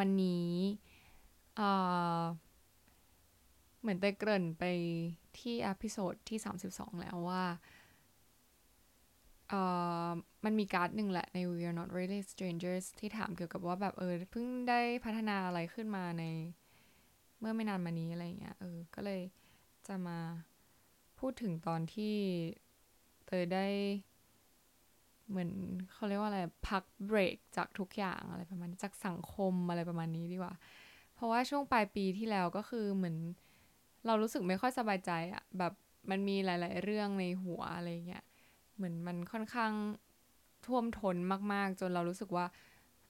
วันนี้เหมือนเตยเกริ่นไปที่ episode ที่ 32 แล้วว่ามันมีการ์ดหนึ่งแหละใน We Are Not Really Strangers ที่ถามเกี่ยวกับว่าแบบเออเพิ่งได้พัฒนาอะไรขึ้นมาในเมื่อไม่นานมานี้อะไรเงี้ยเออ ก็เลยจะมาพูดถึงตอนที่เตยได้ เหมือนเขาเรียกว่าอะไรพักเบรกจากทุกอย่างอะไรประมาณจากสังคมอะไรประมาณนี้ดีกว่า เพราะว่าช่วงปลายปีที่แล้วก็คือเหมือน เรารู้สึกไม่ค่อยสบายใจอะแบบมันมีหลาย ๆ เรื่องในหัวอะไรเงี้ยเหมือนมันค่อนข้างท่วมท้นมาก ๆ จนเรารู้สึกว่า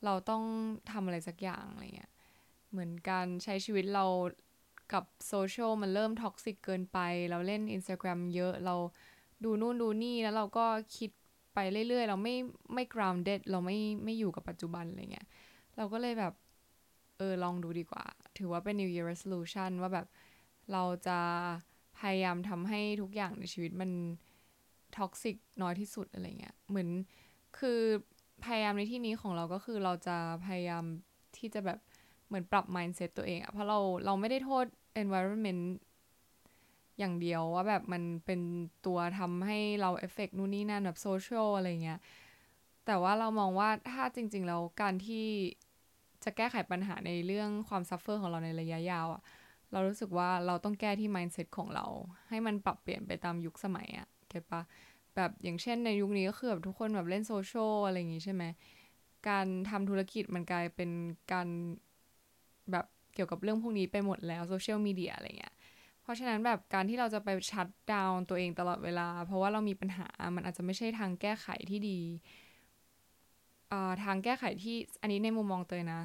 เราต้องทำอะไรสักอย่างอะไรเงี้ยเหมือนการใช้ชีวิตเรากับโซเชียลมันเริ่ม toxic เกินไป เราเล่น Instagram เยอะเราดูนู่นดูนี่แล้วเราก็คิด ไปเรื่อยๆ เราไม่ไม่ grounded เราไม่ไม่อยู่กับปัจจุบันอะไรเงี้ย เราก็เลยแบบ เออ ลองดูดีกว่า ถือว่าเป็น New Year Resolution ว่าแบบเราจะพยายามทำให้ทุกอย่างในชีวิตมัน toxic น้อยที่สุดอะไรเงี้ย เหมือนคือพยายามในที่นี้ของเราก็คือเราจะพยายามที่จะแบบเหมือนปรับ mindset ตัวเองอะเพราะเราเราไม่ได้โทษ environment อย่างเดียวว่าแบบมันเป็นตัวทำให้เราเอฟเฟกนู่นนี่นั่นแบบโซเชียลอะไรเงี้ย แต่ว่าเรามองว่าถ้าจริง ๆ แล้วการที่จะแก้ไขปัญหาในเรื่องความ suffer ของเราในระยะยาวอะเรารู้สึกว่าเราต้องแก้ที่ mindset ของเรา ให้มันปรับเปลี่ยนไปตามยุคสมัยอะ get ปะแบบอย่างเช่นในยุคนี้ก็คือแบบทุกคนแบบเล่นโซเชียลอะไรอย่างงี้ใช่ไหมการทำธุรกิจมันกลายเป็นการแบบเกี่ยวกับเรื่องพวกนี้ไปหมดแล้วโซเชียลมีเดียอะไรเงี้ย ราะฉะนั้นแบบการที่เราจะไปชัดดาวน์ตัวเองตลอดเวลา เพราะว่าเรามีปัญหามันอาจจะไม่ใช่ทางแก้ไขที่ดีทางแก้ไขที่อันนี้ในมุมมองเตยนะ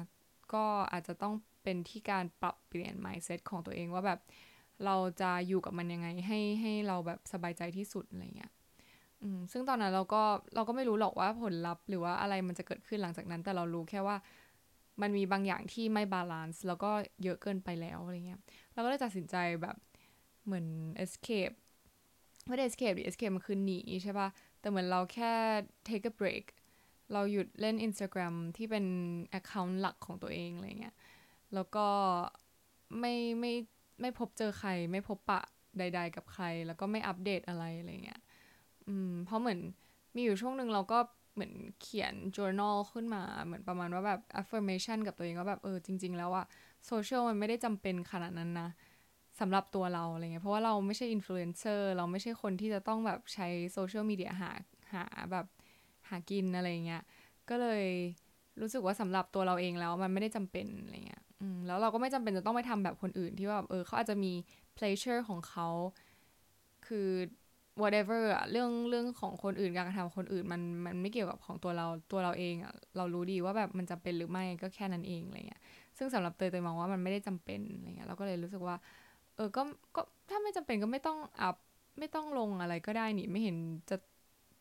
ก็อาจจะต้องเป็นที่การปรับเปลี่ยน mindset ของตัวเองว่าแบบเราจะอยู่กับมันยังไงให้ให้เราแบบสบายใจที่สุดอะไรเงี้ยซึ่งตอนนั้นเราก็เราก็ไม่รู้หรอกว่าผลลัพธ์ หรือว่าอะไรมันจะเกิดขึ้นหลังจากนั้น แต่เรารู้แค่ว่ามันมีบางอย่างที่ไม่ balance แล้วก็เยอะเกินไปแล้วอะไรเงี้ยเราก็เลยตัดสินใจแบบ เหมือน escape ไม่ได้ escape หรือ escape มันคือหนีใช่ปะแต่เหมือนเราแค่ take a break เราหยุดเล่น Instagram ที่เป็น account หลักของตัวเองอะไรเงี้ย แล้วก็ไม่ไม่ไม่พบเจอใคร ไม่พบปะใด ๆ กับใคร แล้วก็ไม่อัปเดตอะไรอะไรเงี้ย อืม เพราะเหมือนมีอยู่ช่วงหนึ่งเราก็เหมือนเขียน journal ขึ้นมา เหมือนประมาณว่าแบบ affirmation กับตัวเองว่าแบบเออจริง ๆ แล้วอะโซเชียลมันไม่ได้จำเป็นขนาดนั้นนะ สำหรับตัวเราอะไรเงี้ยเพราะว่าเราไม่ใช่อินฟลูเอนเซอร์เราไม่ใช่คนที่จะต้องแบบใช้โซเชียลมีเดียหาหาแบบหากินอะไรเงี้ยก็เลยรู้สึกว่าสำหรับตัวเราเองแล้วมันไม่ได้จำเป็นอะไรเงี้ยอืมแล้วเราก็ไม่จำเป็นจะต้องไปทำแบบคนอื่นที่ว่าเออเขาอาจจะมี pleasure ของเขาคือ whatever อะเรื่องเรื่องของคนอื่นการกระทำคนอื่นมันมันไม่เกี่ยวกับของตัวเราตัวเราเองอะเรารู้ดีว่าแบบมันจำเป็นหรือไม่ก็แค่นั้นเองอะไรเงี้ยซึ่งสำหรับเตยเตยมองว่ามันไม่ได้จำเป็นอะไรเงี้ยเราก็เลยรู้สึกว่า เออก็ก็ถ้าไม่จำเป็นก็ไม่ต้องอัพไม่ต้องลงอะไรก็ได้นี่ไม่เห็นจะ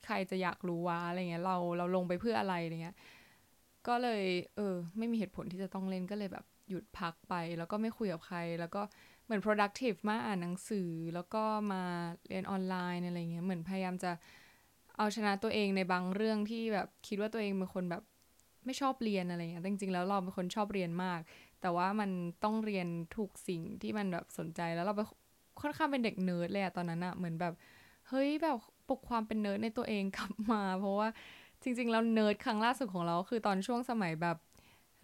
ใครจะอยากรู้ว่าอะไรเงี้ยเราเราลงไปเพื่ออะไรอะไรเงี้ยก็เลย เออ ไม่มีเหตุผลที่จะต้องเล่นก็เลยแบบหยุดพักไป แล้วก็ไม่คุยกับใคร แล้วก็เหมือน productive มาอ่านหนังสือ แล้วก็มาเรียนออนไลน์อะไรเงี้ยเหมือนพยายามจะเอาชนะตัวเองในบางเรื่องที่แบบคิดว่าตัวเองเป็นคนแบบไม่ชอบเรียนอะไรเงี้ยจริงๆแล้วเราเป็นคนชอบเรียนมาก แต่ว่ามันต้องเรียนถูกสิ่งที่มันแบบสนใจแล้วเราไปค่อนข้างเป็นเด็กเนิร์ดเลยอะตอนนั้นอะเหมือนแบบ เฮ้ยแบบปลุกความเป็นเนิร์ดในตัวเองกลับมา เพราะว่าจริง ๆ แล้วเนิร์ดครั้งล่าสุดของเราคือตอนช่วงสมัยแบบ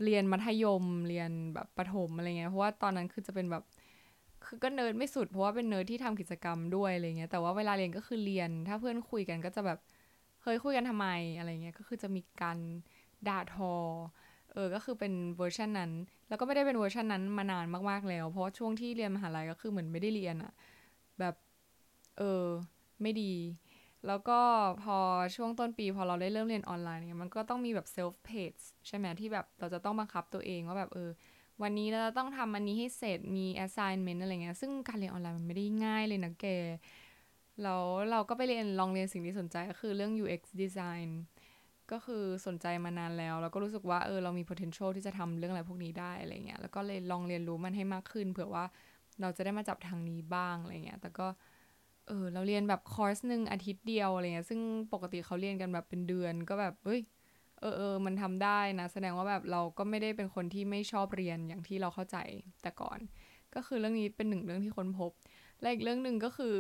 เรียนมัธยมเรียนแบบประถมอะไรเงี้ยเพราะว่าตอนนั้นคือจะเป็นแบบคือก็เนิร์ดไม่สุดเพราะว่าเป็นเนิร์ดที่ทำกิจกรรมด้วยอะไรเงี้ยแต่ว่าเวลาเรียนก็คือเรียน ถ้าเพื่อนคุยกันก็จะแบบเฮ้ยคุยกันทำไมอะไรเงี้ยก็คือจะมีการด่าทอ เออ ก็คือเป็นเวอร์ชันนั้น แล้วก็ไม่ได้เป็นเวอร์ชันนั้นมานานมากๆแล้ว เพราะช่วงที่เรียนมหาลัยก็คือเหมือนไม่ได้เรียนอะแบบ เออ ไม่ดี แล้วก็พอช่วงต้นปีพอเราได้เริ่มเรียนออนไลน์เนี่ย มันก็ต้องมีแบบเซลฟ์เพจใช่ไหมที่แบบเราจะต้องบังคับตัวเองว่าแบบเออ วันนี้เราต้องทำอันนี้ให้เสร็จ มี assignment อะไรเงี้ย ซึ่งการเรียนออนไลน์มันไม่ได้ง่ายเลยนะแก แล้วเราก็ไปเรียนลองเรียนสิ่งที่สนใจก็คือเรื่อง UX design ก็คือสนใจมานานแล้ว แล้วก็รู้สึกว่าเออเรามี potential ที่จะทำเรื่องอะไรพวกนี้ได้อะไรเงี้ยแล้วก็เลยลองเรียนรู้มันให้มากขึ้น เผื่อว่าเราจะได้มาจับทางนี้บ้างอะไรเงี้ยแต่ก็เออเราเรียนแบบคอร์สหนึ่งอาทิตย์เดียวอะไรเงี้ยซึ่งปกติเขาเรียนกันแบบเป็นเดือนก็แบบเอ้ยเออเออมันทำได้นะ แสดงว่าแบบเราก็ไม่ได้เป็นคนที่ไม่ชอบเรียนอย่างที่เราเข้าใจแต่ก่อน ก็คือเรื่องนี้เป็นหนึ่งเรื่องที่ค้นพบ และอีกเรื่องหนึ่งก็คือ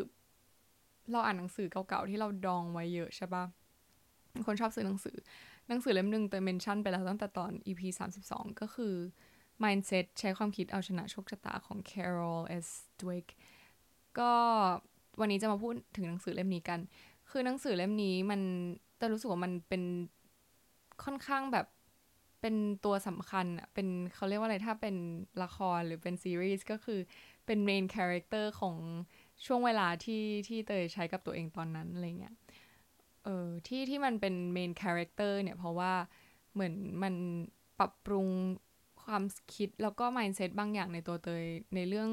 เราอ่านหนังสือเก่าๆที่เราดองไว้เยอะใช่ปะ คนชอบซื้อหนังสือ หนังสือเล่มหนึ่งเตยเมนชั่นไปแล้วตั้งแต่ตอน EP 32 ก็คือ mindset ใช้ความคิดเอาชนะโชคชะตาของ Carol S. Dweck ก็วันนี้จะมาพูดถึงหนังสือเล่มนี้กัน คือหนังสือเล่มนี้มันแต่รู้สึกว่ามันเป็นค่อนข้างแบบเป็นตัวสำคัญอะเป็นเขาเรียกว่าอะไรถ้าเป็นละครหรือเป็นซีรีส์ก็คือเป็น main character ของช่วงเวลาที่ที่เตยใช้กับตัวเองตอนนั้นอะไรเงี้ย เออที่ที่มันเป็น main character เนี่ยเพราะว่าเหมือนมันปรับปรุงความคิดแล้วก็ mindset บางอย่างในตัวเตยในเรื่อง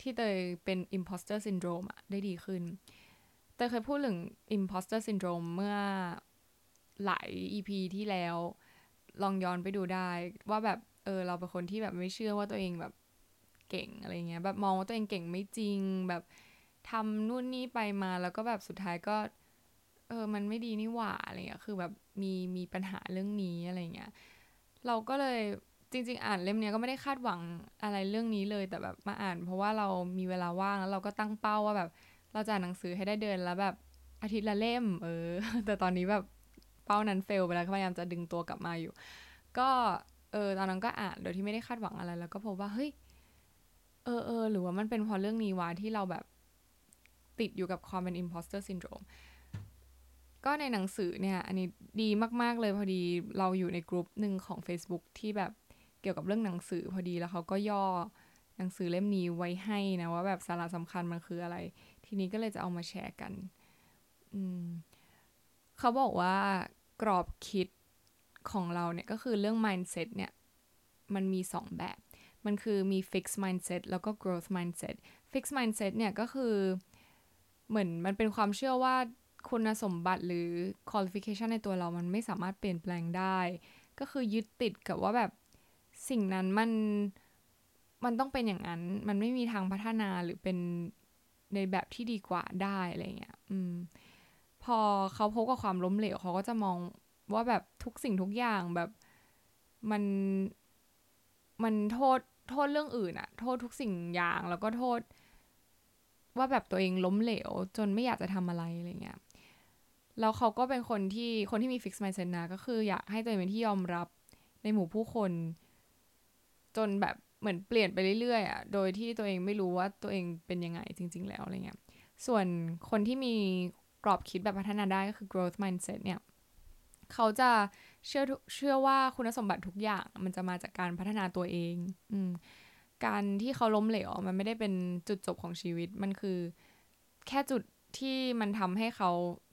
ที่เตยเป็น imposter syndrome อะได้ดีขึ้น เตยเคยพูดถึง imposter syndrome เมื่อหลาย EP ที่แล้ว ลองย้อนไปดูได้ว่าแบบ เออ เราเป็นคนที่แบบไม่เชื่อว่าตัวเองแบบเก่งอะไรเงี้ยแบบมองว่าตัวเองเก่งไม่จริงแบบทำนู่นนี่ไปมาแล้วก็แบบสุดท้ายก็ เออมันไม่ดีนี่หว่าอะไรเงี้ยคือแบบมีมีปัญหาเรื่องนี้อะไรเงี้ยเราก็เลยจริง ๆ อ่านเล่มเนี้ยก็ไม่ได้คาดหวังอะไรเรื่องนี้เลยแต่แบบมาอ่าน เพราะว่าเรามีเวลาว่างแล้วเราก็ตั้งเป้าว่าแบบ เราจะอ่านหนังสือให้ได้เดือนแล้วแบบอาทิตย์ละเล่ม เออ แต่ตอนนี้แบบเป้านั้นเฟลไปแล้วพยายามจะดึงตัวกลับมาอยู่ ก็เออตอนนั้นก็อ่านโดยที่ไม่ได้คาดหวังอะไรแล้วก็พบว่าเฮ้ยเออเออหรือว่ามันเป็นเพราะเรื่องนี้วะที่เราแบบติดอยู่กับความเป็น imposter syndrome ก็ในหนังสือเนี่ยอันนี้ดีมาก ๆ เลยพอดีเราอยู่ในกลุ่มหนึ่งของ Facebook ที่แบบเกี่ยวกับเรื่องหนังสือพอดีแล้วเขาก็ย่อหนังสือเล่มนี้ไว้ให้นะว่าแบบสาระสำคัญมันคืออะไร ทีนี้ก็เลยจะเอามาแชร์กันเขาบอกว่ากรอบคิดของเราเนี่ยก็คือเรื่อง mindset เนี่ยมันมีสองแบบ มันคือมี fixed mindset แล้วก็ growth mindset fixed mindset เนี่ยก็คือเหมือนมันเป็นความเชื่อว่า คุณสมบัติหรือ qualification ในตัวเรามันไม่สามารถเปลี่ยนแปลงได้ ก็คือยึดติดกับว่าแบบสิ่งนั้นมันมันต้องเป็นอย่างนั้น มันไม่มีทางพัฒนาหรือเป็นในแบบที่ดีกว่าได้อะไรเงี้ย อืม พอเขาพบกับความล้มเหลวเขาก็จะมองว่าแบบทุกสิ่งทุกอย่างแบบมันมันโทษโทษเรื่องอื่นอะโทษทุกสิ่งอย่างแล้วก็โทษ ว่าแบบตัวเองล้มเหลว จนไม่อยากจะทำอะไรอะไรเงี้ย แล้วเขาก็เป็นคนที่คนที่มี fixed mindset นะก็คืออยากให้ตัวเองเป็นที่ยอมรับในหมู่ผู้คน จนแบบเหมือนเปลี่ยนไปเรื่อยๆอะโดยที่ตัวเองไม่รู้ว่าตัวเองเป็นยังไงจริง ๆ แล้วอะไรเงี้ยส่วนคนที่มีกรอบคิดแบบพัฒนาได้ก็คือ growth mindset เนี่ยเขาจะเชื่อเชื่อว่าคุณสมบัติทุกอย่างมันจะมาจากการพัฒนาตัวเองอืมการที่เขาล้มเหลวมันไม่ได้เป็นจุดจบของชีวิตมันคือ แค่จุดที่มันทำให้เขา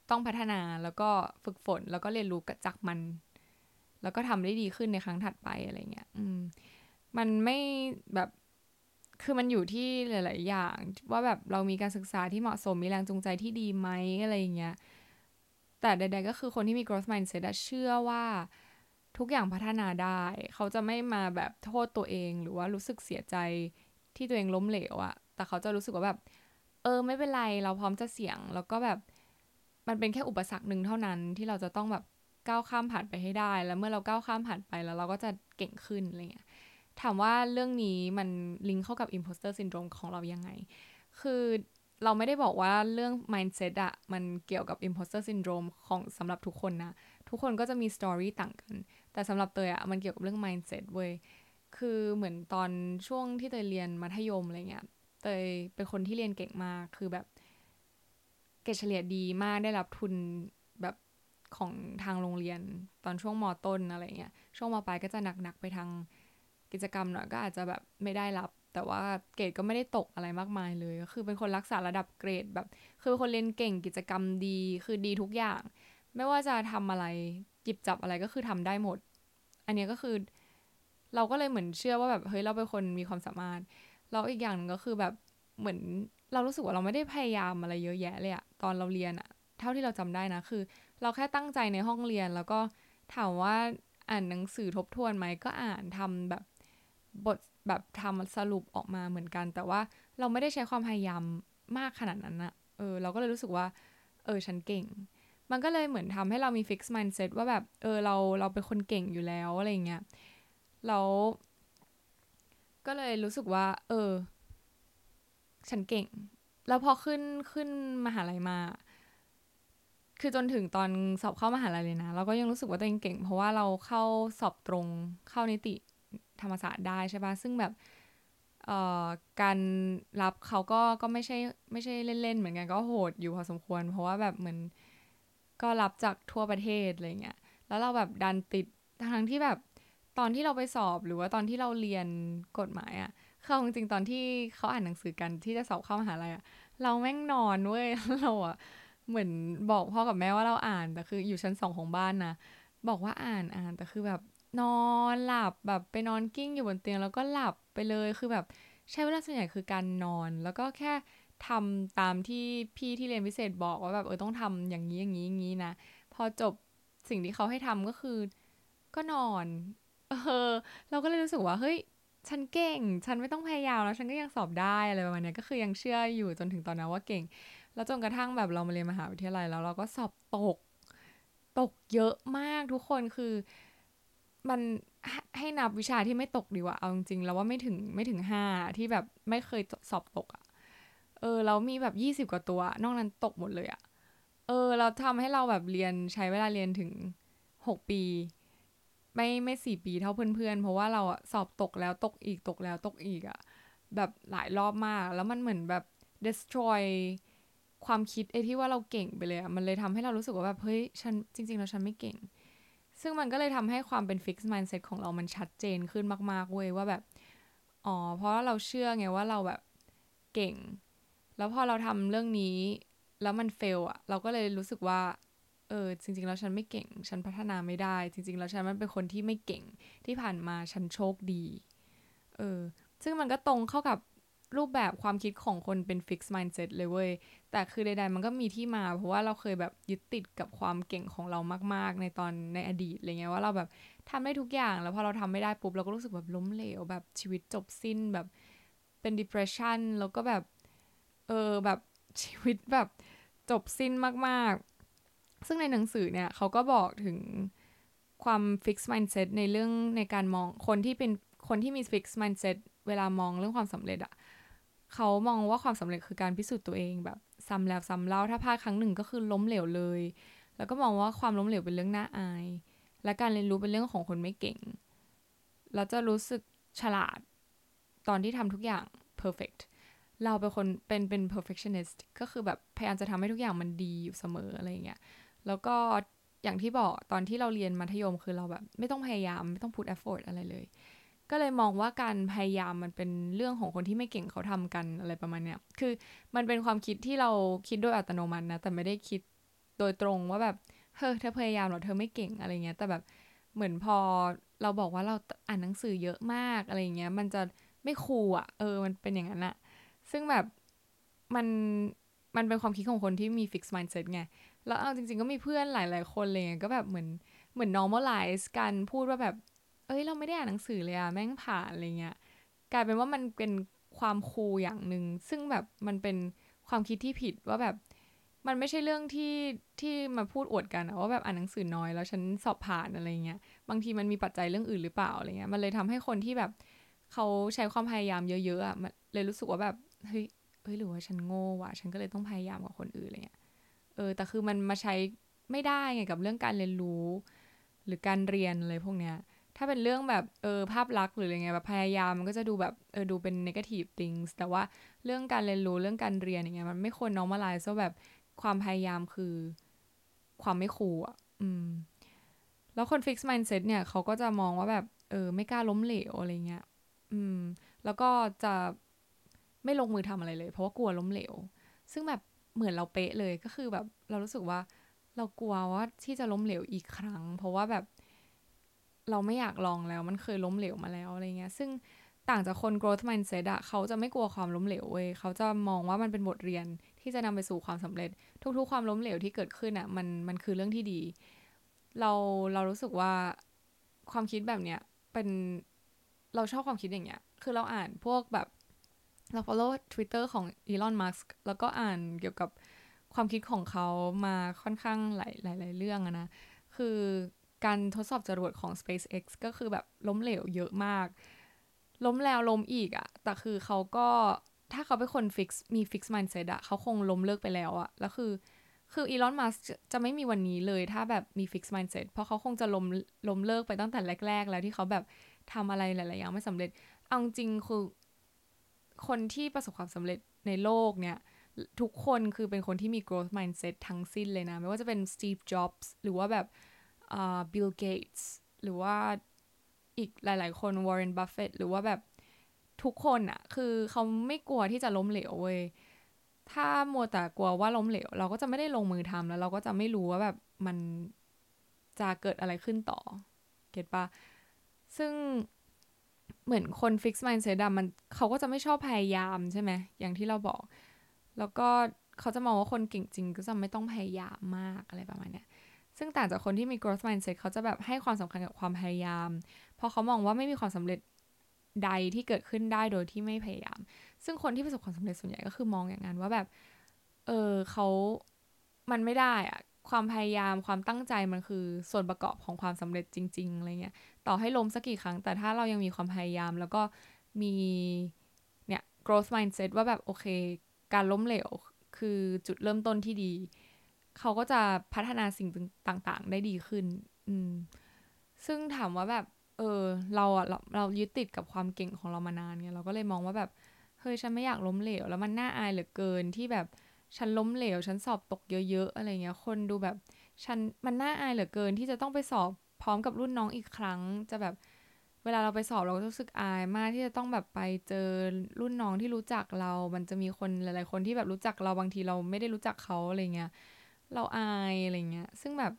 ต้องพัฒนาแล้วก็ฝึกฝนแล้วก็เรียนรู้จากมัน แล้วก็ทำได้ดีขึ้นในครั้งถัดไปอะไรเงี้ยอืมมันไม่แบบคือมันอยู่ที่หลาย ๆ อย่าง ว่าแบบเรามีการศึกษาที่เหมาะสมมีแรงจูงใจที่ดีไหมอะไรเงี้ยแต่ใด ๆ ก็คือคนที่มี growth mindset เชื่อว่าทุกอย่างพัฒนาได้ เขาจะไม่มาแบบโทษตัวเอง หรือว่ารู้สึกเสียใจที่ตัวเองล้มเหลวอะแต่เขาจะรู้สึกว่าแบบ เออไม่เป็นไรเราพร้อมจะเสี่ยง แล้วก็แบบ มันเป็นแค่อุปสรรคหนึ่งเท่านั้นที่เราจะต้องแบบก้าวข้ามผ่านไปให้ได้ แล้วเมื่อเราก้าวข้ามผ่านไปแล้วเราก็จะเก่งขึ้นอะไรเงี้ยถามว่าเรื่องนี้มันลิงก์เข้ากับ imposter syndrome ของเรายังไง คือเราไม่ได้บอกว่าเรื่อง mindset อะมันเกี่ยวกับ imposter syndrome ของสำหรับทุกคนนะ ทุกคนก็จะมี story ต่างกัน แต่สำหรับเตยอะมันเกี่ยวกับเรื่อง mindset เว้ย คือเหมือนตอนช่วงที่เตยเรียนมัธยมอะไรเงี้ย เตยเป็นคนที่เรียนเก่งมาก คือแบบ เกรดเฉลี่ยดีมากได้รับทุนแบบของทางโรงเรียนตอนช่วงมต้นอะไรเงี้ยช่วงมปลายก็จะหนักๆไปทางกิจกรรมหน่อยก็อาจจะแบบไม่ได้รับ แต่ว่าเกรดก็ไม่ได้ตกอะไรมากมายเลยก็คือเป็นคนรักษาระดับเกรดแบบ คือเป็นคนเรียนเก่งกิจกรรมดี คือดีทุกอย่าง ไม่ว่าจะทำอะไรจิบจับอะไรก็คือทำได้หมด อันนี้ก็คือเราก็เลยเหมือนเชื่อว่าแบบเฮ้ยเราเป็นคนมีความสามารถแล้วอีกอย่างนึงก็คือแบบเหมือน เรารู้สึกว่าเราไม่ได้พยายามอะไรเยอะแยะเลยอะตอนเราเรียนอะเท่าที่เราจำได้นะคือ เราแค่ตั้งใจในห้องเรียน แล้วก็ถามว่าอ่านหนังสือทบทวนไหมก็อ่านทำแบบบทแบบทำสรุปออกมาเหมือนกัน แต่ว่าเราไม่ได้ใช้ความพยายามมากขนาดนั้นนะเออเราก็เลยรู้สึกว่า เออฉันเก่ง มันก็เลยเหมือนทำให้เรามี fix mindset ว่าแบบเออเราเราเป็นคนเก่งอยู่แล้วอะไรเงี้ยแล้วก็เลยรู้สึกว่า เออ ฉันเก่ง แล้วพอขึ้นขึ้นมหาลัยมา คือจนถึงตอนสอบเข้ามหาลัยเลยนะ เราก็ยังรู้สึกว่าตัวเองเก่ง เพราะว่าเราเข้าสอบตรงเข้านิติธรรมศาสตร์ได้ใช่ปะซึ่งแบบการรับเขาก็ก็ไม่ใช่ไม่ใช่เล่นๆเหมือนกันก็โหดอยู่พอสมควร เพราะว่าแบบเหมือนก็รับจากทั่วประเทศอะไรเงี้ยแล้วเราแบบดันติดทั้งที่แบบตอนที่เราไปสอบหรือว่าตอนที่เราเรียนกฎหมายอะ คือจริงๆตอนที่เขาอ่านหนังสือกันที่จะสอบเข้ามหาลัยอะเราแม่งนอนเว้ยเราอะเหมือนบอกพ่อกับแม่ว่าเราอ่านแต่คืออยู่ชั้นสองของบ้านนะบอกว่าอ่านอ่านแต่คือแบบนอนหลับแบบไปนอนกิ้งอยู่บนเตียงแล้วก็หลับไปเลยคือแบบใช้เวลาส่วนใหญ่คือการนอน แล้วก็แค่ทำตามที่พี่ที่เรียนพิเศษบอกว่าแบบเออต้องทำอย่างนี้อย่างนี้อย่างนี้นะพอจบสิ่งที่เขาให้ทำก็คือก็นอน เออ เราก็เลยรู้สึกว่าเฮ้ย ฉันเก่ง ฉันไม่ต้องพยายามแล้วฉันก็ยังสอบได้อะไรประมาณนี้ก็คือยังเชื่ออยู่จนถึงตอนนั้นว่าเก่ง แล้วจนกระทั่งแบบเรามาเรียนมหาวิทยาลัยแล้วเราก็สอบตก ตกเยอะมากทุกคนคือ มันให้นับวิชาที่ไม่ตกดีกว่าเอาจริงๆแล้วว่าไม่ถึงไม่ถึงห้าที่แบบไม่เคยสอบตกอะ่ะ เออเรามีแบบยี่สิบกว่าตัว นอกนั้นตกหมดเลยอะ่ะ เออ เราทำให้เราแบบเรียนใช้เวลาเรียนถึงหกปี ไม่ไม่สี่ปีเท่าเพื่อนๆ เพราะว่าเราสอบตกแล้วตกอีกตกแล้วตกอีกอะแบบหลายรอบมาก แล้วมันเหมือนแบบ destroy ความคิดไอ้ที่ว่าเราเก่งไปเลยอะมันเลยทำให้เรารู้สึกว่าแบบเฮ้ยฉันจริงๆแล้วฉันไม่เก่ง ซึ่งมันก็เลยทำให้ความเป็น fixed mindset ของเรามันชัดเจนขึ้นมากๆเว้ยว่าแบบอ๋อเพราะเราเชื่อไงว่าเราแบบเก่ง แล้วพอเราทำเรื่องนี้ แล้วมันเฟลอะเราก็เลยรู้สึกว่า เออจริง ๆ แล้วฉันไม่เก่ง ฉันพัฒนาไม่ได้ จริง ๆ แล้วฉันมันเป็นคนที่ไม่เก่งที่ผ่านมาฉันโชคดีเออซึ่งมันก็ตรงเข้ากับรูปแบบความคิดของคนเป็น fixed mindset เลยเว้ย แต่คือใดๆมันก็มีที่มา เพราะว่าเราเคยแบบยึดติดกับความเก่งของเรามาก ๆ ในตอนในอดีตอะไรเงี้ยว่าเราแบบทำได้ทุกอย่างแล้วพอเราทำไม่ได้ปุ๊บเราก็รู้สึกแบบล้มเหลวแบบชีวิตจบสิ้นแบบเป็น depression แล้วก็แบบ เออแบบชีวิตแบบจบสิ้นมากๆ ซึ่งในหนังสือเนี่ยเขาก็บอกถึงความ fix mindset ในเรื่องในการมองคนที่เป็นคนที่มี fix mindset เวลามองเรื่องความสำเร็จอะเขามองว่าความสำเร็จคือการพิสูจน์ตัวเองแบบซ้ำแล้วซ้ำเล่าถ้าพลาดครั้งหนึ่งก็คือล้มเหลวเลย แล้วก็มองว่าความล้มเหลวเป็นเรื่องน่าอาย และการเรียนรู้เป็นเรื่องของคนไม่เก่งเราจะรู้สึกฉลาดตอนที่ทำทุกอย่าง perfect เราเป็นคนเป็นเป็น perfectionist ก็คือแบบพยายามจะทำให้ทุกอย่างมันดีอยู่เสมออะไรเงี้ย แล้วก็อย่างที่บอกตอนที่เราเรียนมัธยมคือเราแบบ ไม่ต้องพยายามไม่ต้อง put effort อะไรเลย ก็เลยมองว่าการพยายามมันเป็นเรื่องของคนที่ไม่เก่งเขาทำกันอะไรประมาณเนี้ยคือมันเป็นความคิดที่เราคิดโดยอัตโนมัตินะ แต่ไม่ได้คิดโดยตรงว่าแบบเฮ้ยเธอพยายามหรอเธอไม่เก่งอะไรเงี้ย แต่แบบเหมือนพอเราบอกว่าเราอ่านหนังสือเยอะมากอะไรเงี้ย มันจะไม่คูลอะ เออ มันเป็นอย่างนั้นอะซึ่งแบบมันมันเป็นความคิดของคนที่มี fix mindset ไง แล้วเอาจริง ๆ ก็มีเพื่อนหลาย ๆ คนเลยก็แบบเหมือนเหมือน normalize กันพูดว่าแบบ เอ้ยเราไม่ได้อ่านหนังสือเลยอะแม่งผ่านอะไรเงี้ยกลายเป็นว่ามันเป็นความคูลอย่างหนึ่งซึ่งแบบมันเป็นความคิดที่ผิดว่าแบบมันไม่ใช่เรื่องที่ที่มาพูดอวดกันว่าแบบอ่านหนังสือน้อยแล้วฉันสอบผ่านอะไรเงี้ยบางทีมันมีปัจจัยเรื่องอื่นหรือเปล่าอะไรเงี้ยมันเลยทำให้คนที่แบบเขาใช้ความพยายามเยอะๆอะมันเลยรู้สึกว่าแบบเฮ้ยเฮ้ยหรือว่าฉันโง่ว่ะฉันก็เลยต้องพยายามกว่าคนอื่นอะไรเงี้ย เออ แต่คือมันมาใช้ไม่ได้ไงกับเรื่องการเรียนรู้ หรือการเรียนอะไรพวกเนี้ย ถ้าเป็นเรื่องแบบเออภาพลักษณ์หรืออะไรเงี้ยแบบพยายามมันก็จะดูแบบเออดูเป็น negative things แต่ว่าเรื่องการเรียนรู้เรื่องการเรียนอย่างเงี้ยมันไม่ควร normalize ว่าแบบความพยายามคือ ความไม่คูลอะ อืม แล้วคน fix mindset เนี่ยเขาก็จะมองว่าแบบเออไม่กล้าล้มเหลวอะไรเงี้ย อืม แล้วก็จะไม่ลงมือทำอะไรเลย เพราะว่ากลัวล้มเหลว ซึ่งแบบ เหมือนเราเป๊ะเลยก็คือแบบเรารู้สึกว่าเรากลัวว่าที่จะล้มเหลวอีกครั้ง เพราะว่าแบบเราไม่อยากลองแล้วมันเคยล้มเหลวมาแล้วอะไรเงี้ย ซึ่งต่างจากคน growth mindset อะเขาจะไม่กลัวความล้มเหลวเว้ยเขาจะมองว่ามันเป็นบทเรียนที่จะนำไปสู่ความสำเร็จ ทุก ๆ ความล้มเหลวที่เกิดขึ้นอะมันมันคือเรื่องที่ดี เราเรารู้สึกว่าความคิดแบบเนี้ยเป็นเราชอบความคิดอย่างเงี้ย คือเราอ่านพวกแบบ เรา follow Twitter ของ Elon Musk แล้วก็อ่านเกี่ยวกับความคิดของเขามาค่อนข้างหลายหลายหลายเรื่องอะนะ คือการทดสอบจรวดของ SpaceX ก็คือแบบล้มเหลวเยอะมาก ล้มแล้วล้มอีกอะแต่คือเขาก็ถ้าเขาเป็นคน fix มี fixed mindset อะเขาคงล้มเลิกไปแล้วอะแล้วคือคือ Elon Musk จะไม่มีวันนี้เลยถ้าแบบมี fixed mindset เพราะเขาคงจะล้มล้มเลิกไปตั้งแต่แรก ๆ แล้วที่เขาแบบทำอะไรหลาย ๆ อย่างไม่สำเร็จ เอาจริงคือ คนที่ประสบความสำเร็จในโลกเนี่ย ทุกคนคือเป็นคนที่มี growth mindset ทั้งสิ้นเลยนะ ไม่ว่าจะเป็น Steve Jobs หรือว่าแบบ uh, Bill Gates หรือว่าอีกหลาย ๆ คน Warren Buffett หรือว่าแบบทุกคนอะคือเขาไม่กลัวที่จะล้มเหลวเว้ยถ้ามัวแต่กลัวว่าล้มเหลว เราก็จะไม่ได้ลงมือทำแล้ว เราก็จะไม่รู้ว่าแบบมันจะเกิดอะไรขึ้นต่อ เก็ตปะซึ่ง เหมือนคน fix mindset อะมันเขาก็จะไม่ชอบพยายามใช่ไหมอย่างที่เราบอก แล้วก็เขาจะมองว่าคนเก่งจริงก็จะไม่ต้องพยายามมากอะไรประมาณเนี้ยซึ่งต่างจากคนที่มี growth mindset เขาจะแบบให้ความสำคัญกับความพยายาม เพราะเขามองว่าไม่มีความสำเร็จใดที่เกิดขึ้นได้โดยที่ไม่พยายาม ซึ่งคนที่ประสบความสำเร็จส่วนใหญ่ก็คือมองอย่างนั้นว่าแบบ เออเขามันไม่ได้อะ ความพยายามความตั้งใจมันคือส่วนประกอบของความสำเร็จจริงๆอะไรเงี้ยต่อให้ล้มสักกี่ครั้ง แต่ถ้าเรายังมีความพยายาม แล้วก็มีเนี่ย growth mindset ว่าแบบโอเค การล้มเหลวคือจุดเริ่มต้นที่ดี เขาก็จะพัฒนาสิ่งต่างๆ ได้ดีขึ้น อืม ซึ่งถามว่าแบบ เออ เราอะเราเรายึดติดกับความเก่งของเรามานานไงเราก็เลยมองว่าแบบเฮ้ยฉันไม่อยากล้มเหลว แล้วมันน่าอายเหลือเกินที่แบบ ฉันล้มเหลว ฉันสอบตกเยอะๆอะไรเงี้ย คนดูแบบ ฉันมันน่าอายเหลือเกินที่จะต้องไปสอบพร้อมกับรุ่นน้องอีกครั้ง จะแบบเวลาเราไปสอบเราก็รู้สึกอายมากที่จะต้องแบบไปเจอรุ่นน้องที่รู้จักเรา มันจะมีคนหลาย ๆ คนที่แบบรู้จักเราบางทีเราไม่ได้รู้จักเขาอะไรเงี้ย เราอายอะไรเงี้ย ซึ่งแบบ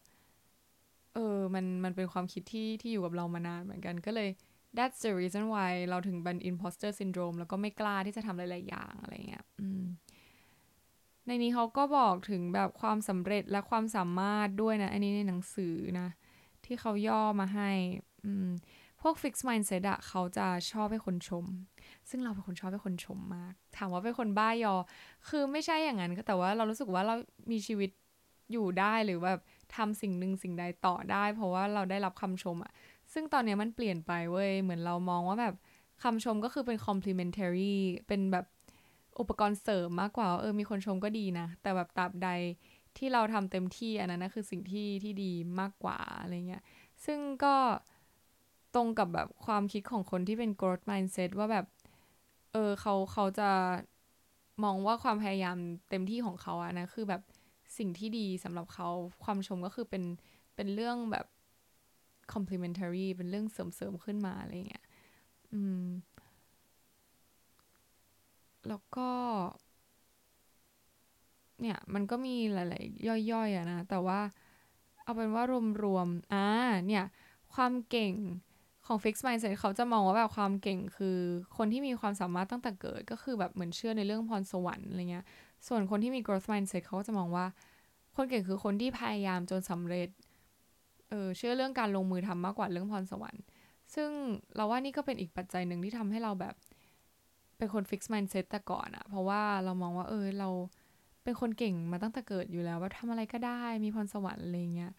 เออ มันมันเป็นความคิดที่ที่อยู่กับเรามานานเหมือนกันก็เลย that's the reason why เราถึงเป็น imposter syndrome แล้วก็ไม่กล้าที่จะทำหลาย ๆ อย่างอะไรเงี้ย อืม ในนี้เขาก็บอกถึงแบบความสำเร็จและความสามารถด้วยนะ อันนี้ในหนังสือนะ ที่เขาย่อมาให้พวก fix mindset อะเขาจะชอบให้คนชม ซึ่งเราเป็นคนชอบให้คนชมมาก ถามว่าเป็นคนบ้ายอ คือไม่ใช่อย่างนั้นแต่ว่าเรารู้สึกว่าเรามีชีวิตอยู่ได้หรือแบบทำสิ่งหนึ่งสิ่งใดต่อได้ เพราะว่าเราได้รับคำชมอะซึ่งตอนนี้มันเปลี่ยนไปเว้ย เหมือนเรามองว่าแบบคำชมก็คือเป็น complimentary เป็นแบบ อุปกรณ์เสริมมากกว่าเออมีคนชมก็ดีนะ แต่แบบตราบใดที่เราทำเต็มที่อันนั้นนะคือสิ่งที่ที่ดีมากกว่าอะไรเงี้ยซึ่งก็ตรงกับแบบความคิดของคนที่เป็น growth mindset ว่าแบบ เออเขาเขาจะมองว่าความพยายามเต็มที่ของเขาอะนะคือแบบสิ่งที่ดีสำหรับเขาความชมก็คือเป็นเป็นเรื่องแบบ complementary เป็นเรื่องเสริมๆขึ้นมาอะไรเงี้ย อืม แล้วก็ เนี่ยมันก็มีหลาย ๆ ย่อยๆอะนะ แต่ว่าเอาเป็นว่ารวมๆอ่าเนี่ย ความเก่งของ fix mindset เขาจะมองว่าแบบความเก่งคือคนที่มีความสามารถตั้งแต่เกิด ก็คือแบบเหมือนเชื่อในเรื่องพรสวรรค์อะไรเงี้ย ส่วนคนที่มี growth mindset เขาก็จะมองว่า คนเก่งคือคนที่พยายามจนสำเร็จ เออเชื่อเรื่องการลงมือทำมากกว่าเรื่องพรสวรรค์ ซึ่งเราว่านี่ก็เป็นอีกปัจจัยหนึ่งที่ทำให้เราแบบ เป็นคน fix mindset แต่ก่อนอะเพราะว่าเรามองว่าเออเราเป็นคนเก่งมาตั้งแต่เกิดอยู่แล้ว ว่าทำอะไรก็ได้มีพรสวรรค์อะไรเงี้ย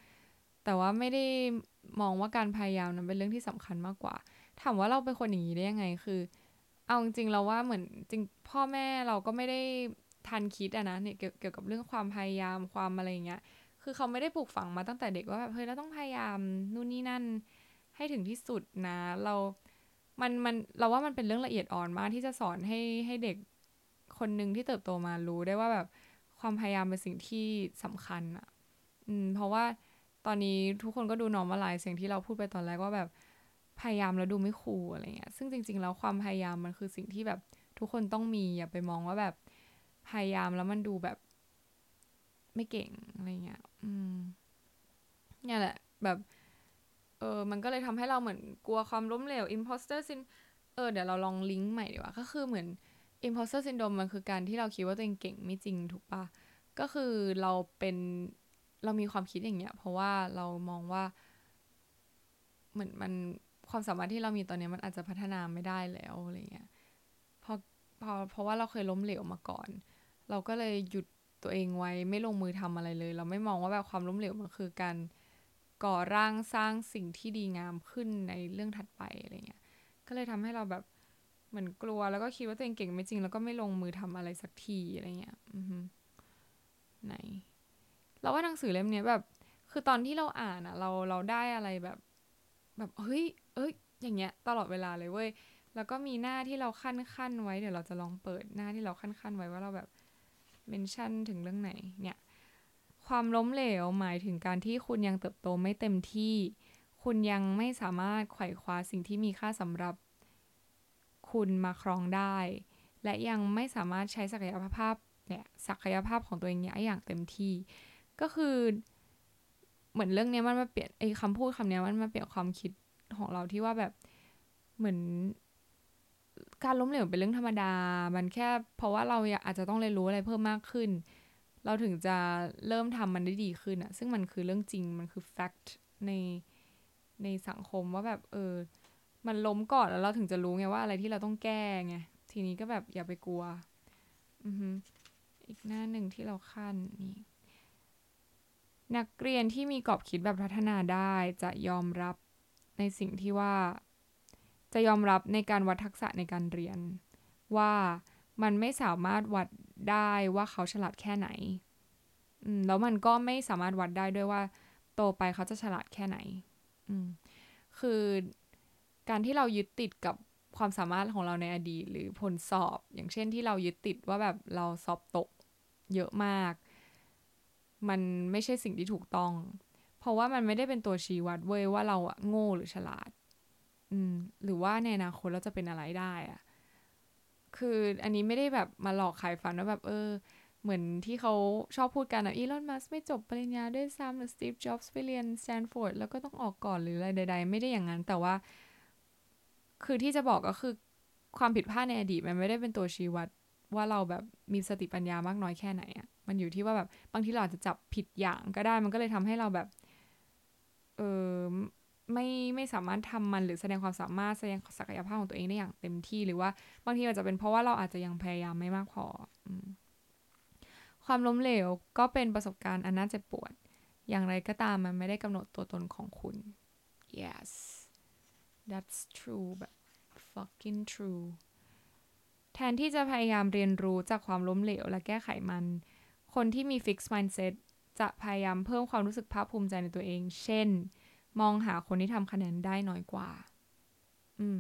แต่ว่าไม่ได้มองว่าการพยายามนั้นเป็นเรื่องที่สำคัญมากกว่า ถามว่าเราเป็นคนอย่างนี้ได้ยังไงคือ เอาจริงๆเราว่าเหมือนจริงพ่อแม่เราก็ไม่ได้ทันคิดอะนะเนี่ยเกี่ยวกับเรื่องความพยายามความอะไรเงี้ยคือเขาไม่ได้ปลูกฝังมาตั้งแต่เด็กว่าแบบเฮ้ยเราต้องพยายามนู่นนี่นั่นให้ถึงที่สุดนะ เรา มันมันเราว่ามันเป็นเรื่องละเอียดอ่อนมากที่จะสอนให้ให้เด็กคนหนึ่งที่เติบโตมารู้ได้ว่าแบบความพยายามเป็นสิ่งที่สำคัญอะอืม เพราะว่าตอนนี้ทุกคนก็ดูนอมอะไรสิ่งที่เราพูดไปตอนแรกว่าแบบพยายามแล้วดูไม่คูลอะไรเงี้ย ซึ่งจริง ๆ แล้วความพยายามมันคือสิ่งที่แบบทุกคนต้องมีอย่าไปมองว่าแบบพยายามแล้วมันดูแบบไม่เก่งอะไรเงี้ย อืมเนี่ยแหละ แบบ เออมันก็เลยทำให้เราเหมือนกลัวความล้มเหลว imposter syn เออเดี๋ยวเราลองลิงก์ใหม่ดีกว่า ก็คือเหมือน imposter syndrome มันคือการที่เราคิดว่าตัวเองเก่งไม่จริงถูกปะก็คือเราเป็นเรามีความคิดอย่างเงี้ย เพราะว่าเรามองว่า เหมือนมันความสามารถที่เรามีตอนนี้มันอาจจะพัฒนาไม่ได้แล้วอะไรเงี้ยพอพอเพราะว่าเราเคยล้มเหลวมาก่อน เราก็เลยหยุดตัวเองไว้ไม่ลงมือทำอะไรเลย เราไม่มองว่าแบบความล้มเหลวมันคือการ ก่อร่างสร้างสิ่งที่ดีงามขึ้นในเรื่องถัดไปอะไรเงี้ย ก็เลยทำให้เราแบบเหมือนกลัวแล้วก็คิดว่าตัวเองเก่งไม่จริง แล้วก็ไม่ลงมือทำอะไรสักทีอะไรเงี้ยไหน เราว่าหนังสือเล่มนี้แบบ คือตอนที่เราอ่านอะเราเราได้อะไรแบบ แบบเฮ้ย เอ้ย อย่างเงี้ย ตลอดเวลาเลยเว้ย แล้วก็มีหน้าที่เราขั้นขั้นไว้เดี๋ยวเราจะลองเปิดหน้าที่เราขั้นขั้นไว้ว่าเราแบบเมนชั่นถึงเรื่องไหนเนี่ย ความล้มเหลวหมายถึงการที่คุณยังเติบโตไม่เต็มที่ คุณยังไม่สามารถไขว่คว้าสิ่งที่มีค่าสำหรับ คุณมาครองได้ และยังไม่สามารถใช้ศักยภาพเนี่ยศักยภาพของตัวเองเนี่ยอย่างเต็มที่ ก็คือเหมือนเรื่องนี้มันมาเปลี่ยนไอ้คำพูดคำนี้มันมาเปลี่ยนความคิดของเราที่ว่าแบบเหมือน การล้มเหลวเป็นเรื่องธรรมดา มันแค่เพราะว่าเราอาจจะต้องเรียนรู้อะไรเพิ่มมากขึ้น เราถึงจะเริ่มทำมันได้ดีขึ้นอะซึ่งมันคือเรื่องจริงมันคือ fact ในในสังคมว่าแบบเออ มันล้มก่อนแล้วเราถึงจะรู้ไงว่าอะไรที่เราต้องแก้ไงทีนี้ก็แบบอย่าไปกลัว อือฮึอีกหน้าหนึ่งที่เราขั้นนี่นักเรียนที่มีกรอบคิดแบบพัฒนาได้จะยอมรับในสิ่งที่ว่า จะยอมรับในการวัดทักษะในการเรียน ว่ามันไม่สามารถวัด ได้ว่าเขาฉลาดแค่ไหนแล้วมันก็ไม่สามารถวัดได้ด้วยว่า โตไปเขาจะฉลาดแค่ไหนคือการที่เรายึดติดกับความสามารถของเราในอดีต หรือผลสอบ อย่างเช่นที่เรายึดติดว่าแบบเราสอบตกเยอะมาก มันไม่ใช่สิ่งที่ถูกต้อง เพราะว่ามันไม่ได้เป็นตัวชี้วัดเว้ยว่าเราอะโง่หรือฉลาด อืม หรือว่าในอนาคตเราจะเป็นอะไรได้อะ คืออันนี้ไม่ได้แบบมาหลอกขายฝันว่าแบบเออ เหมือนที่เขาชอบพูดกันอะ Elon Musk ไม่จบปริญญาด้วยซ้ำหรือ Steve Jobs ไปเรียนสแตนฟอร์ดแล้วก็ต้องออกก่อนหรืออะไรใด ๆ ไม่ได้อย่างนั้น แต่ว่า คือที่จะบอกก็คือความผิดพลาดในอดีตมันไม่ได้เป็นตัวชี้วัดว่าเราแบบมีสติปัญญามากน้อยแค่ไหนอะมันอยู่ที่ว่าแบบบางทีเราอาจจะจับผิดอย่างก็ได้ มันก็เลยทำให้เราแบบ เออ ไม่ไม่สามารถทำมันหรือแสดงความสามารถแสดงศักยภาพของตัวเองได้อย่างเต็มที่หรือว่าบางทีอาจจะเป็นเพราะว่าเราอาจจะยังพยายามไม่มากพออความล้มเหลวก็เป็นประสบการณ์อันน่าเจ็บปวด อย่างไรก็ตามมันไม่ได้กำหนดตัวตนของคุณ yes that's true แบบ fucking true แทนที่จะพยายามเรียนรู้จากความล้มเหลวและแก้ไขมัน คนที่มี fixed mindset จะพยายามเพิ่มความรู้สึกภาคภูมิใจในตัวเอง เช่น มองหาคนที่ทำคะแนนได้น้อยกว่า อืม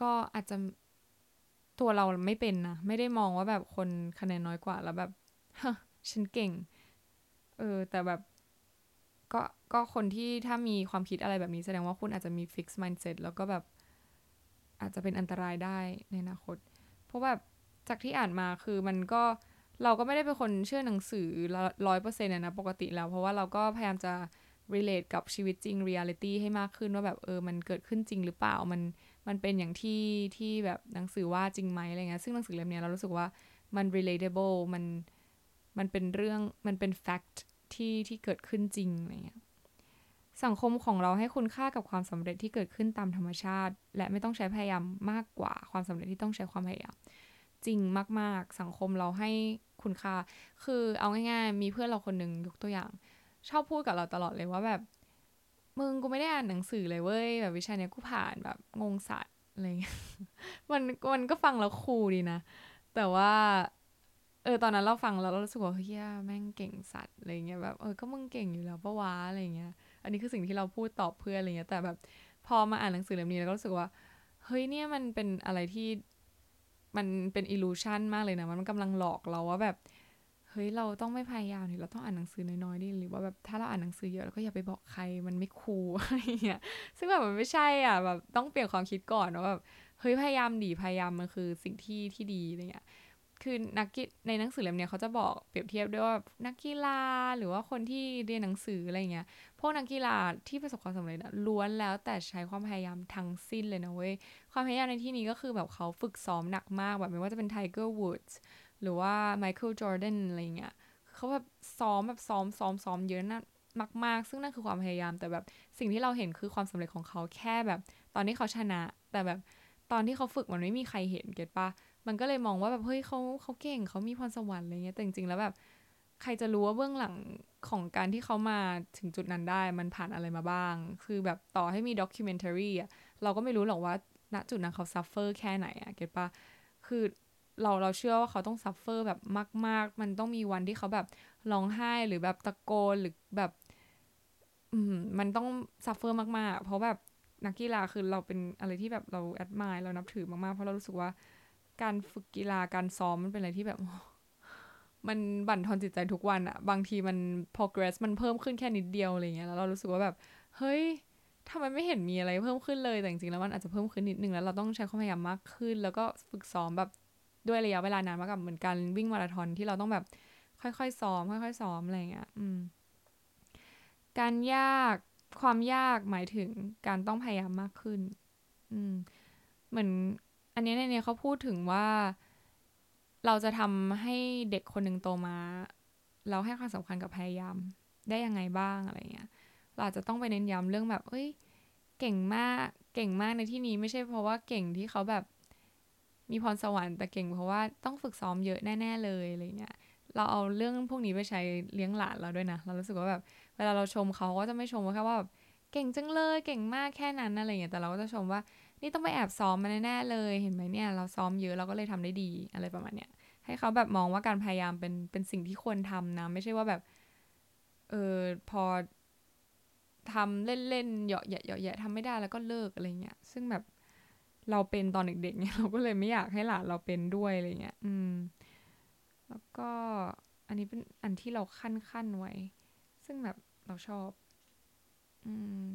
ก็อาจจะตัวเราไม่เป็นนะ ไม่ได้มองว่าแบบคนคะแนนน้อยกว่า แล้วแบบฮะฉันเก่ง เออ แต่แบบ ก็ก็คนที่ถ้ามีความคิดอะไรแบบนี้แสดงว่าคุณอาจจะมี fixed mindset แล้วก็แบบ อาจจะเป็นอันตรายได้ในอนาคต เพราะแบบจากที่อ่านมาคือมันก็เราก็ไม่ได้เป็นคนเชื่อหนังสือร้อยเปอร์เซ็นต์นะปกติแล้ว เพราะว่าเราก็พยายามจะ relate กับชีวิตจริง reality ให้มากขึ้นว่าแบบเออมันเกิดขึ้นจริงหรือเปล่ามันมันเป็นอย่างที่ที่แบบหนังสือว่าจริงไหมอะไรเงี้ยซึ่งหนังสือเล่มนี้เรารู้สึกว่ามัน relatable มันมันเป็นเรื่องมันเป็น fact ที่ที่เกิดขึ้นจริงอะไรเงี้ยสังคมของเราให้คุณค่ากับความสำเร็จที่เกิดขึ้นตามธรรมชาติ และไม่ต้องใช้พยายามมากกว่าความสำเร็จที่ต้องใช้ความพยายามจริงมาก ๆ สังคมเราให้คุณค่า คือเอาง่าย ๆ มีเพื่อนเราคนหนึ่งยกตัวอย่าง ชอบพูดกับเราตลอดเลยว่าแบบ มึงกูไม่ได้อ่านหนังสือเลยเว้ยแบบวิชาเนี้ยกูผ่านแบบงงสัตว์อะไรเงี้ยมันมันก็ฟังแล้วคูลดีนะ แต่ว่า เออตอนนั้นเราฟังแล้วเรารู้สึกว่าเฮียแม่งเก่งสัตว์อะไรเงี้ยแบบเออก็มึงเก่งอยู่แล้วปะวะอะไรเงี้ย อันนี้คือสิ่งที่เราพูดตอบเพื่อนอะไรเงี้ย แต่แบบพอมาอ่านหนังสือเล่มนี้แล้วก็รู้สึกว่าเฮ้ยเนี่ยมันเป็นอะไรที่มันเป็นอิลูชันมากเลยนะ มันกำลังหลอกเราว่าแบบ เฮ้ยเราต้องไม่พยายามนี่เราต้องอ่านหนังสือน้อยๆดิหรือว่าแบบถ้าเราอ่านหนังสือเยอะเราก็อย่าไปบอกใครมันไม่คูลอะไรเงี้ยซึ่งแบบมันไม่ใช่อะแบบต้องเปลี่ยนความคิดก่อนว่าแบบเฮ้ยพยายามดีพยายามมันคือสิ่งที่ที่ดีอะไรเงี้ยคือนักกีในหนังสือเล่มนี้เขาจะบอกเปรียบเทียบด้วยว่านักกีฬาหรือว่าคนที่เรียนหนังสืออะไรเงี้ยพวกนักกีฬาที่ประสบความสำเร็จล้วนแล้วแต่ใช้ความพยายามทั้งสิ้นเลยนะเว้ยความพยายามในที่นี้ก็คือแบบเขาฝึกซ้อมหนักมากแบบไม่ว่าจะเป็น Tiger Woods หรือว่า Michael Jordan อะไรเงี้ยเขาแบบซ้อมแบบซ้อมซ้อมซ้อมเยอะนะมาก ๆ ซึ่งนั่นคือความพยายามแต่แบบสิ่งที่เราเห็นคือความสำเร็จของเขาแค่แบบ ตอนนี้เขาชนะ แต่แบบตอนที่เขาฝึกมันไม่มีใครเห็น get ปะมันก็เลยมองว่าแบบเฮ้ยเขาเขาเก่งเขามีพรสวรรค์อะไรเงี้ยแต่จริงๆแล้วแบบ ใครจะรู้ว่าเบื้องหลังของการที่เขามาถึงจุดนั้นได้ มันผ่านอะไรมาบ้าง คือแบบต่อให้มี documentary อะเราก็ไม่รู้หรอกว่าณจุดนั้นเขา suffer แค่ไหนอะ get ปะคือ เราเราเชื่อว่าเขาต้อง suffer แบบมาก ๆ มันต้องมีวันที่เขาแบบร้องไห้หรือแบบตะโกนหรือแบบ อืมมันต้อง suffer มาก ๆ เพราะแบบนักกีฬาคือเราเป็นอะไรที่แบบเรา admire เรานับถือมาก ๆ เพราะเรารู้สึกว่าการฝึกกีฬาการซ้อมมันเป็นอะไรที่แบบ มันบั่นทอนจิตใจทุกวันอะบางทีมัน progress มันเพิ่มขึ้นแค่นิดเดียวอะไรเงี้ยแล้วเรารู้สึกว่าแบบ เฮ้ยทำไมไม่เห็นมีอะไรเพิ่มขึ้นเลยแต่จริงๆแล้วมันอาจจะเพิ่มขึ้นนิดนึงแล้วเราต้องใช้ความพยายามมากขึ้น แล้วก็ฝึกซ้อมแบบ ด้วยระยะเวลานานมากกับเหมือนการวิ่งมาราธอนที่เราต้องแบบค่อยๆซ้อมค่อยๆซ้อมอะไรเงี้ยอืมการยากความยากหมายถึงการต้องพยายามมากขึ้น อืม เหมือน อันนี้ในนี้เขาพูดถึงว่า เราจะทำให้เด็กคนหนึ่งโตมา เราให้ความสำคัญกับพยายาม ได้ยังไงบ้างอะไรเงี้ย เราอาจจะต้องไปเน้นย้ำเรื่องแบบ เอ้ย เก่งมาก เก่งมากในที่นี้ไม่ใช่เพราะว่าเก่งที่เขาแบบ มีพรสวรรค์แต่เก่งเพราะว่าต้องฝึกซ้อมเยอะแน่ ๆ เลยอะไรเงี้ยเราเอาเรื่องพวกนี้ไปใช้เลี้ยงหลานเราด้วยนะ เรารู้สึกว่าแบบเวลาเราชมเขาก็จะไม่ชมว่าแค่ว่าแบบเก่งจังเลยเก่งมากแค่นั้นอะไรเงี้ยแต่เราก็จะชมว่านี่ต้องไปแอบซ้อมมาแน่ๆเลยเห็นไหมเนี่ย เราซ้อมเยอะเราก็เลยทำได้ดีอะไรประมาณเนี้ยให้เขาแบบมองว่าการพยายามเป็นเป็นสิ่งที่ควรทำนะ ไม่ใช่ว่าแบบเออพอทำเล่นๆเหยาะแยะเหยาะแยะทำไม่ได้แล้วก็เลิกอะไรเงี้ยซึ่งแบบ เราเป็นตอนเด็กๆเนี่ยเราก็เลยไม่อยากให้หลานเราเป็นด้วยอะไรเงี้ย อืม แล้วก็อันนี้เป็นอันที่เราขั้นขั้นไว้ ซึ่งแบบเราชอบ อืม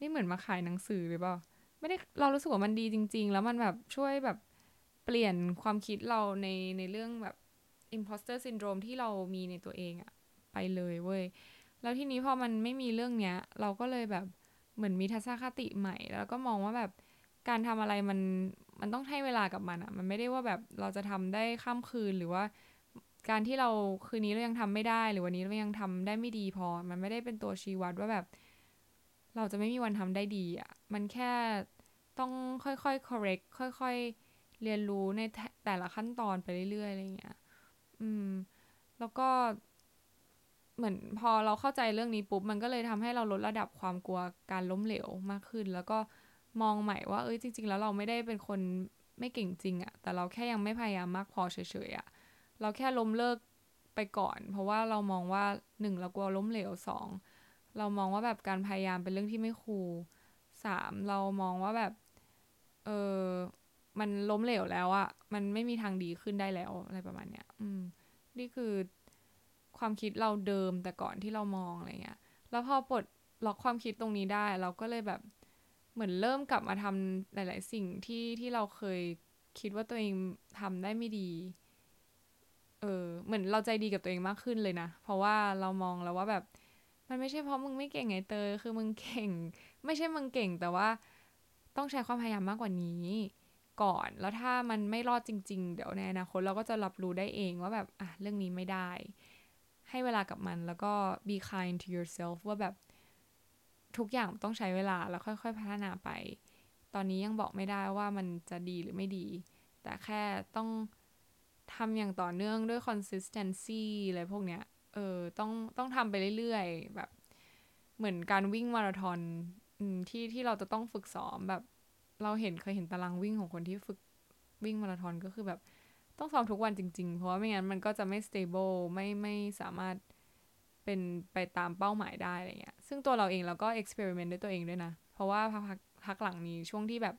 นี่เหมือนมาขายหนังสือหรือเปล่า ไม่ได้เรารู้สึกว่ามันดีจริง ๆ แล้วมันแบบช่วยแบบเปลี่ยนความคิดเราในในเรื่องแบบ imposter syndrome ที่เรามีในตัวเองอะไปเลยเว้ย แล้วทีนี้พอมันไม่มีเรื่องเนี้ย เราก็เลยแบบ เหมือนมีทัศนคติใหม่ แล้วก็มองว่าแบบการทำอะไรมันมันต้องให้เวลากับมันอะมันไม่ได้ว่าแบบเราจะทำได้ข้ามคืนหรือว่า การที่เราคืนนี้เรายังทำไม่ได้ หรือวันนี้เรายังทำได้ไม่ดีพอ มันไม่ได้เป็นตัวชี้วัดว่าแบบ เราจะไม่มีวันทำได้ดีอะมันแค่ต้องค่อยๆ correct ค่อยๆ เรียนรู้ในแต่ละขั้นตอนไปเรื่อยๆอะไรเงี้ย อืม แล้วก็ เหมือนพอเราเข้าใจเรื่องนี้ปุ๊บ มันก็เลยทำให้เราลดระดับความกลัวการล้มเหลวมากขึ้น แล้วก็มองใหม่ว่าเอ้ยจริง ๆ แล้วเราไม่ได้เป็นคนไม่เก่งจริงอะแต่เราแค่ยังไม่พยายามมากพอเฉยๆอะเราแค่ล้มเลิกไปก่อน เพราะว่าเรามองว่าหนึ่งเรากลัวล้มเหลวสองเรามองว่าแบบการพยายามเป็นเรื่องที่ไม่คูลสามเรามองว่าแบบเออมันล้มเหลวแล้วอะมันไม่มีทางดีขึ้นได้แล้วอะไรประมาณเนี้ย อืม นี่คือ ความคิดเราเดิมแต่ก่อนที่เรามองอะไรเงี้ย แล้วพอปลดล็อกความคิดตรงนี้ได้ เราก็เลยแบบเหมือนเริ่มกลับมาทำหลาย ๆ สิ่งที่ที่เราเคยคิดว่าตัวเองทำได้ไม่ดี เออเหมือนเราใจดีกับตัวเองมากขึ้นเลยนะ เพราะว่าเรามองแล้วว่าแบบ มันไม่ใช่เพราะมึงไม่เก่งไงเตยคือมึงเก่ง ไม่ใช่มึงเก่งแต่ว่าต้องใช้ความพยายามมากกว่านี้ ก่อน แล้วถ้ามันไม่รอดจริง ๆ เดี๋ยวในอนาคตเราก็จะรับรู้ได้เองว่าแบบอะเรื่องนี้ไม่ได้ ให้เวลากับมัน แล้วก็ be kind to yourself ว่าแบบทุกอย่างต้องใช้เวลาแล้วค่อย ๆ พัฒนาไป ตอนนี้ยังบอกไม่ได้ว่ามันจะดีหรือไม่ดี แต่แค่ต้องทำอย่างต่อเนื่องด้วย consistency อะไรพวกเนี้ย เออ ต้องต้องทำไปเรื่อยๆ แบบ เหมือนการวิ่งมาราธอนที่ที่เราจะต้องฝึกซ้อมแบบ เราเห็นเคยเห็นตารางวิ่งของคนที่ฝึกวิ่งมาราธอนก็คือแบบ ต้องซ้อมทุกวันจริง ๆ เพราะว่าไม่งั้นมันก็จะไม่ stable ไม่ไม่สามารถเป็นไปตามเป้าหมายได้อะไรเงี้ย ซึ่งตัวเราเองเราก็ experiment ด้วยตัวเองด้วยนะ เพราะว่าพักพักหลังนี้ช่วงที่แบบ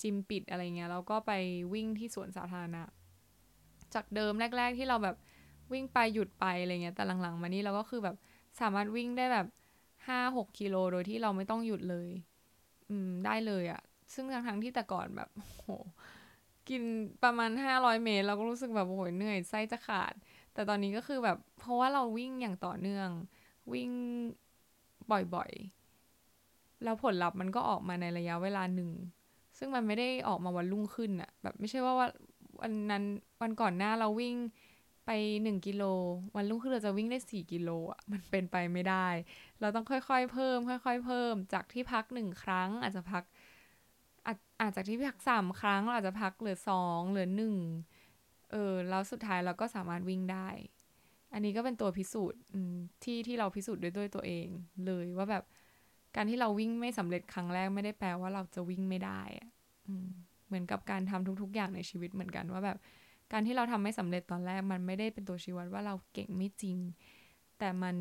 จิมปิดอะไรเงี้ยเราก็ไปวิ่งที่สวนสาธารณะ จากเดิมแรก ๆ ที่เราแบบวิ่งไปหยุดไปอะไรเงี้ย แต่หลังๆมานี้เราก็คือแบบสามารถวิ่งได้แบบห้าหกกิโลโดยที่เราไม่ต้องหยุดเลย อืมได้เลยอะซึ่งทั้งๆที่แต่ก่อนแบบโห กินประมาณห้าร้อยเมตร เราก็รู้สึกแบบโอ้ยเหนื่อยไส้จะขาด แต่ตอนนี้ก็คือแบบเพราะว่าเราวิ่งอย่างต่อเนื่อง วิ่งบ่อยๆ แล้วผลลัพธ์มันก็ออกมาในระยะเวลาหนึ่ง ซึ่งมันไม่ได้ออกมาวันรุ่งขึ้นอะแบบไม่ใช่ว่าวันนั้นวันก่อนหน้าเราวิ่งไปหนึ่งกิโล วันรุ่งขึ้นเราจะวิ่งได้สี่กิโลอะมันเป็นไปไม่ได้ เราต้องค่อยๆ เพิ่ม ค่อย ๆ เพิ่ม จากที่พักหนึ่งครั้งอาจจะพัก อาจอาจากที่พักสามครั้งเราอาจจะพักเหลือสองเหลือหนึ่งเออแล้วสุดท้ายเราก็สามารถวิ่งได้ อันนี้ก็เป็นตัวพิสูจน์ที่ที่เราพิสูจน์ด้วยด้วยตัวเองเลยว่าแบบการที่เราวิ่งไม่สำเร็จครั้งแรกไม่ได้แปลว่าเราจะวิ่งไม่ได้อะเหมือนกับการทำทุก ๆ อย่างในชีวิตเหมือนกันว่าแบบ การที่เราทำไม่สำเร็จตอนแรกมันไม่ได้เป็นตัวชี้วัดว่าเราเก่งไม่จริง แต่มัน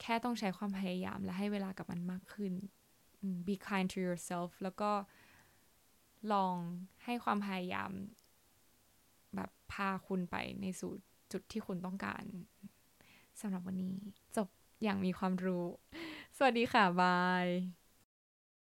แค่ต้องใช้ความพยายามและให้เวลากับมันมากขึ้น be kind to yourself แล้วก็ ลองให้ความพยายาม แบบพาคุณไปในสู่จุดที่คุณต้องการสำหรับวันนี้จบอย่างมีความรู้ สวัสดีค่ะ บาย